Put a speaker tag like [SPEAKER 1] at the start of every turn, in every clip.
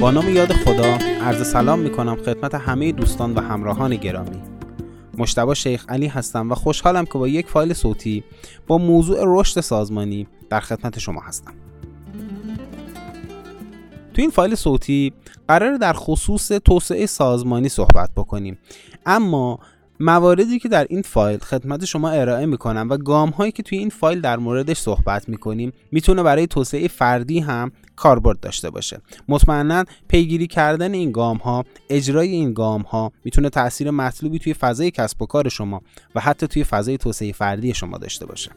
[SPEAKER 1] با نام یاد خدا عرض سلام می کنم خدمت همه دوستان و همراهان گرامی. مشتبه شیخ علی هستم و خوشحالم که با یک فایل صوتی با موضوع رشد سازمانی در خدمت شما هستم. تو این فایل صوتی قرار در خصوص توسعه سازمانی صحبت بکنیم. اما مواردی که در این فایل خدمت شما ارائه می‌کنم و گام هایی که توی این فایل در موردش صحبت می‌کنیم می‌تونه برای توسعه فردی هم کاربرد داشته باشه. مطمئنا پیگیری کردن این گام ها اجرای این گام ها می‌تونه تاثیر مطلوبی توی فضای کسب و کار شما و حتی توی فضای توسعه فردی شما داشته باشه.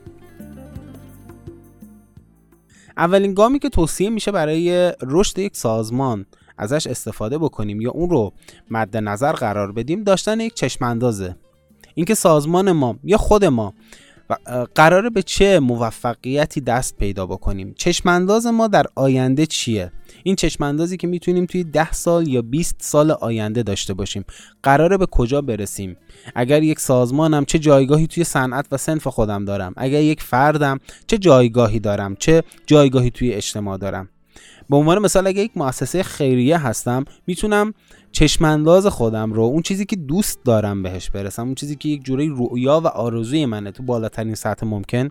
[SPEAKER 1] اولین گامی که توصیه میشه برای رشد یک سازمان ازش استفاده بکنیم یا اون رو مد نظر قرار بدیم داشتن یک چشم اندازه اینکه سازمان ما یا خود ما قراره به چه موفقیتی دست پیدا بکنیم. چشمانداز ما در آینده چیه؟ این چشماندازی که می‌تونیم توی 10 سال یا 20 سال آینده داشته باشیم. قراره به کجا برسیم؟ اگر یک سازمانم چه جایگاهی توی صنعت و سنف خودم دارم؟ اگر یک فردم چه جایگاهی دارم؟ چه جایگاهی توی اجتماع دارم؟ به عنوان مثال اگه یک مؤسسه خیریه هستم می‌تونم چشمانداز خودم رو اون چیزی که دوست دارم بهش برسم اون چیزی که یک جوری رؤیا و آرزوی منه تو بالاترین سطح ممکن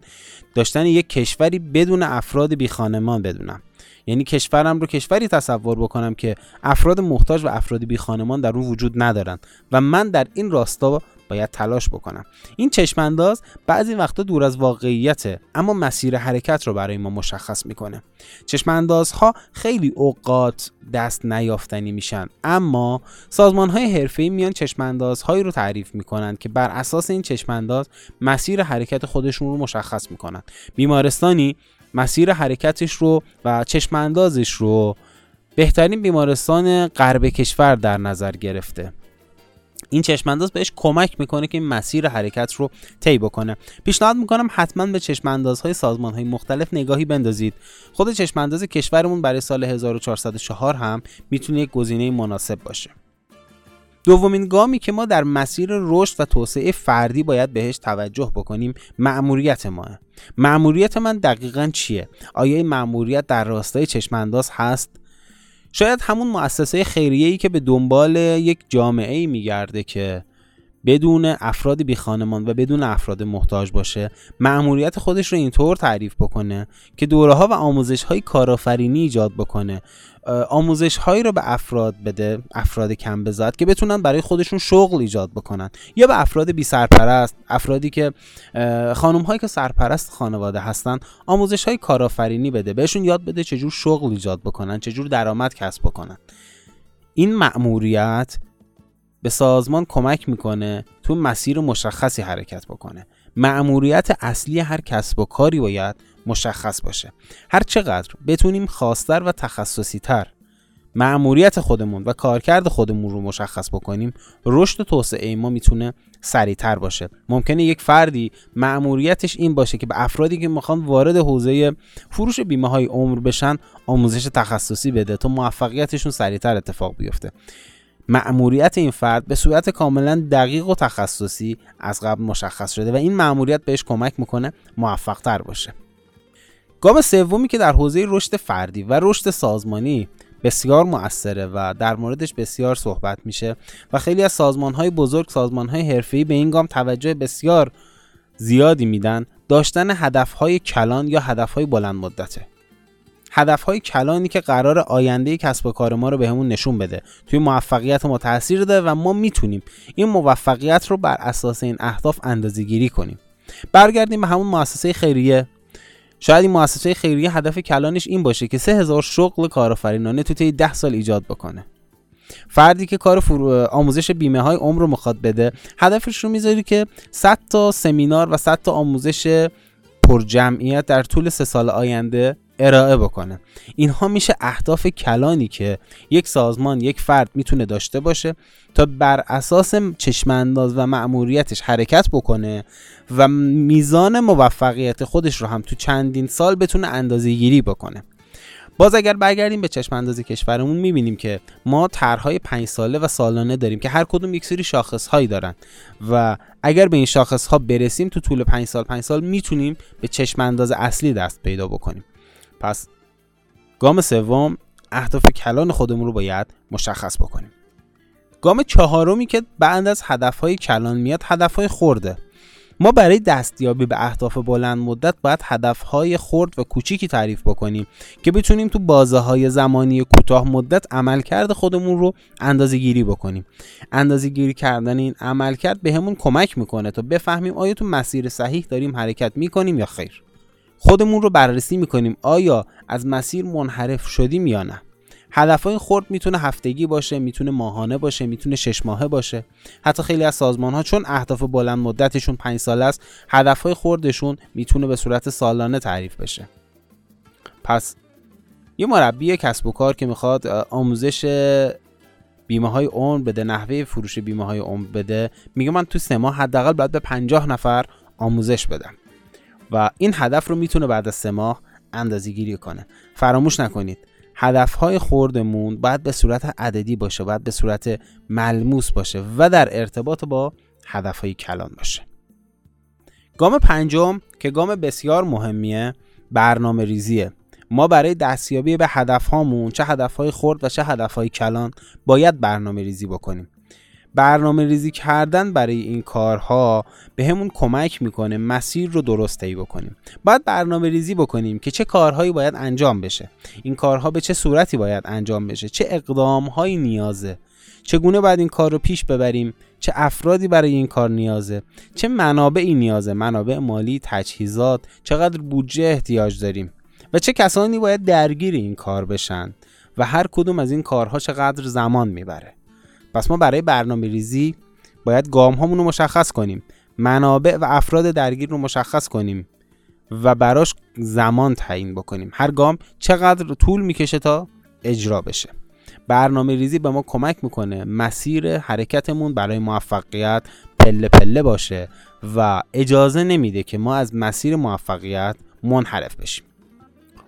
[SPEAKER 1] داشتن یک کشوری بدون افراد بی خانمان بدونم. یعنی کشورم رو کشوری تصور بکنم که افراد محتاج و افراد بی خانمان در اون وجود ندارن و من در این راستا باید تلاش بکنم. این چشمانداز بعضی وقتا دور از واقعیته اما مسیر حرکت رو برای ما مشخص می‌کنه. چشماندازها خیلی اوقات دست نیافتنی میشن اما سازمان های حرفه‌ای میان چشماندازهایی رو تعریف می‌کنن که بر اساس این چشمانداز مسیر حرکت خودشون رو مشخص می‌کنن. بیمارستانی مسیر حرکتش رو و چشماندازش رو بهترین بیمارستان غرب کشور در نظر گرفته. این چشمانداز بهش کمک می‌کنه که این مسیر حرکت رو طی بکنه. پیشنهاد می‌کنم حتما به چشماندازهای سازمان های مختلف نگاهی بندازید. خود چشمانداز کشورمون برای سال 1404 هم می‌تونه یک گزینه مناسب باشه. دومین گامی که ما در مسیر رشد و توسعه فردی باید بهش توجه بکنیم مأموریت ماه مأموریت من دقیقا چیه؟ آیا این مأموریت در راستای چشمانداز هست؟ شاید همون مؤسسه خیریه‌ای که به دنبال یک جامعه ای میگرده که بدون افراد بی خانمان و بدون افراد محتاج باشه مأموریت خودش رو اینطور تعریف بکنه که دوره ها و آموزش های کارآفرینی ایجاد بکنه. آموزش هایی رو به افراد بده افراد کم بزاد که بتونن برای خودشون شغل ایجاد بکنن. یا به افراد بی سرپرست افرادی که خانم هایی که سرپرست خانواده هستن آموزش های کارآفرینی بده بهشون یاد بده چجور شغل ایجاد بکنن چجور درآمد کسب بکنن. این مأموریت به سازمان کمک می‌کنه تو مسیر مشخصی حرکت بکنه. مأموریت اصلی هر کسب و کاری باید مشخص باشه. هر چقدر بتونیم خاصتر و تخصصی تر مأموریت خودمون و کارکرد خودمون رو مشخص بکنیم رشد و توسعه ما می‌تونه سریعتر باشه. ممکنه یک فردی مأموریتش این باشه که به افرادی که می‌خوان وارد حوزه فروش بیمه های عمر بشن آموزش تخصصی بده تا موفقیتشون سریعتر اتفاق بیفته. مأموریت این فرد به صورت کاملا دقیق و تخصصی از قبل مشخص شده و این مأموریت بهش کمک می‌کنه موفق تر باشه. گام سومی که در حوزه رشد فردی و رشد سازمانی بسیار مؤثره و در موردش بسیار صحبت میشه و خیلی از سازمان های بزرگ سازمان های حرفه‌ای به این گام توجه بسیار زیادی میدن. داشتن هدف های کلان یا هدف های بلند مدته. هدف های کلانی که قرار آینده کسب و کار ما رو بهمون نشون بده. توی موفقیت ما تاثیر داره و ما می‌تونیم این موفقیت رو بر اساس این اهداف اندازه گیری کنیم. برگردیم به همون مؤسسه خیریه. شاید این مؤسسه خیریه هدف کلانش این باشه که 3000 شغل کارآفرینانه تو طی 10 سال ایجاد بکنه. فردی که کار آموزش بیمه های عمر رو می‌خواد بده هدفش رو می‌ذاری که 100 تا سمینار و 100 تا آموزش پر جمعیت در طول سه سال آینده ارائه بکنه. اینها میشه اهداف کلانی که یک سازمان یک فرد می‌تونه داشته باشه تا بر اساس چشمانداز و مأموریتش حرکت بکنه و میزان موفقیت خودش رو هم تو چندین سال بتونه اندازه گیری بکنه. باز اگر برگردیم به چشم اندازی کشورمون می‌بینیم که ما طرحهای پنج ساله و سالانه داریم که هر کدوم یک سری شاخص هایی دارن و اگر به این شاخص ها برسیم تو طول پنج سال پنج سال می‌تونیم به چشم انداز اصلی دست پیدا بکنیم. پس گام سوم اهداف کلان خودمون رو باید مشخص بکنیم. گام چهارمی که بعد از هدفهای کلان میاد هدفهای خورده. ما برای دستیابی به اهداف بلند مدت باید هدفهای خرد و کوچیکی تعریف بکنیم که بتونیم تو بازه های زمانی کوتاه مدت عملکرد خودمون رو اندازه گیری بکنیم. اندازه گیری کردن این عملکرد بهمون به کمک می‌کنه تا بفهمیم آیا تو مسیر صحیح داریم حرکت می‌کنیم یا خیر. خودمون رو بررسی می‌کنیم. آیا از مسیر منحرف شدیم یا نه؟ هدفهای خرد می‌تونه هفتگی باشه می‌تونه ماهانه باشه می‌تونه شش ماهه باشه. حتی خیلی از سازمان ها چون اهداف بلند مدتشون پنج ساله است هدفهای خردشون می‌تونه به صورت سالانه تعریف بشه. پس یه مربی کسب و کار که می‌خواد آموزش بیمه های عمر بده نحوه فروش بیمه های عمر بده میگه من تو سه ماه حداقل باید به 50 نفر آموزش بدم. و این هدف رو می‌تونه بعد از سه ماه اندازه گیری کنه. فراموش نکنید. هدفهای خوردمون باید به صورت عددی باشه باید به صورت ملموس باشه و در ارتباط با هدفهای کلان باشه. گام پنجم که گام بسیار مهمیه برنامه ریزیه. ما برای دستیابی به هدفهامون چه هدفهای خرد و چه هدفهای کلان باید برنامه ریزی بکنیم. برنامه ریزی کردن برای این کارها به همون کمک می‌کنه مسیر رو درست طی بکنیم. باید برنامه ریزی بکنیم که چه کارهایی باید انجام بشه. این کارها به چه صورتی باید انجام بشه؟ چه اقدامهایی نیازه؟ چگونه باید این کار رو پیش ببریم؟ چه افرادی برای این کار نیازه؟ چه منابعی نیازه؟ منابع مالی تجهیزات؟ چقدر بودجه احتیاج داریم؟ و چه کسانی باید درگیر این کار بشن؟ و هر کدوم از این کارها چقدر زمان می‌بره؟ پس ما برای برنامه ریزی باید گام رو مشخص کنیم منابع و افراد درگیر رو مشخص کنیم و براش زمان تعیین بکنیم. هر گام چقدر طول می‌کشه تا اجرا بشه. برنامه ریزی به ما کمک می‌کنه مسیر حرکتمون برای موفقیت پله پله باشه و اجازه نمیده که ما از مسیر موفقیت منحرف بشیم.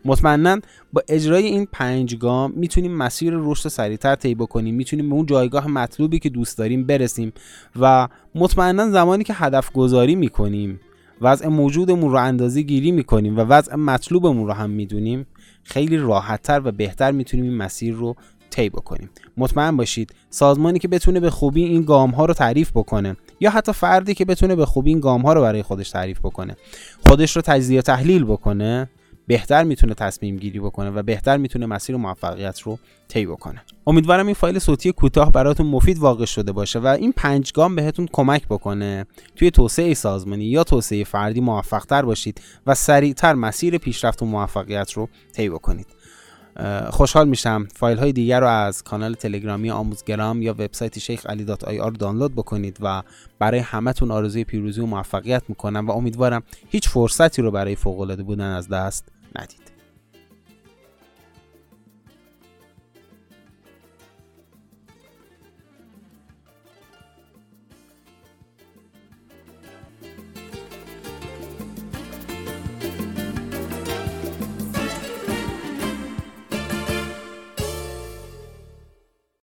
[SPEAKER 1] مطمئنا با اجرای این پنج گام می‌تونیم مسیر رشد سریعتر طی بکنیم می‌تونیم به اون جایگاه مطلوبی که دوست داریم برسیم و مطمئنا زمانی که هدف گذاری می‌کنیم وضع موجودمون رو اندازه گیری می‌کنیم و وضع مطلوبمون رو هم می‌دونیم خیلی راحتتر و بهتر می‌تونیم این مسیر رو طی بکنیم. مطمئن باشید سازمانی که بتونه به خوبی این گام ها رو تعریف بکنه یا حتی فردی که بتونه به خوبی این گام ها رو برای خودش تعریف بکنه خودش رو تجزیه تحلیل بکنه بهتر می‌تونه تصمیم گیری بکنه و بهتر می‌تونه مسیر موفقیت رو طی بکنه. امیدوارم این فایل صوتی کوتاه براتون مفید واقع شده باشه و این پنج گام بهتون کمک بکنه. توی توسعه سازمانی یا توسعه فردی موفقتر باشید و سریعتر مسیر پیشرفت و موفقیت رو طی بکنید. خوشحال میشم فایل های دیگر رو از کانال تلگرامی آموزگرام یا وبسایت شیخ علی dot ir دانلود بکنید و برای همتون آرزوی پیروزی و موفقیت می‌کنم و امیدوارم هیچ فرصتی رو برای فوق العاده بودن از دست ندید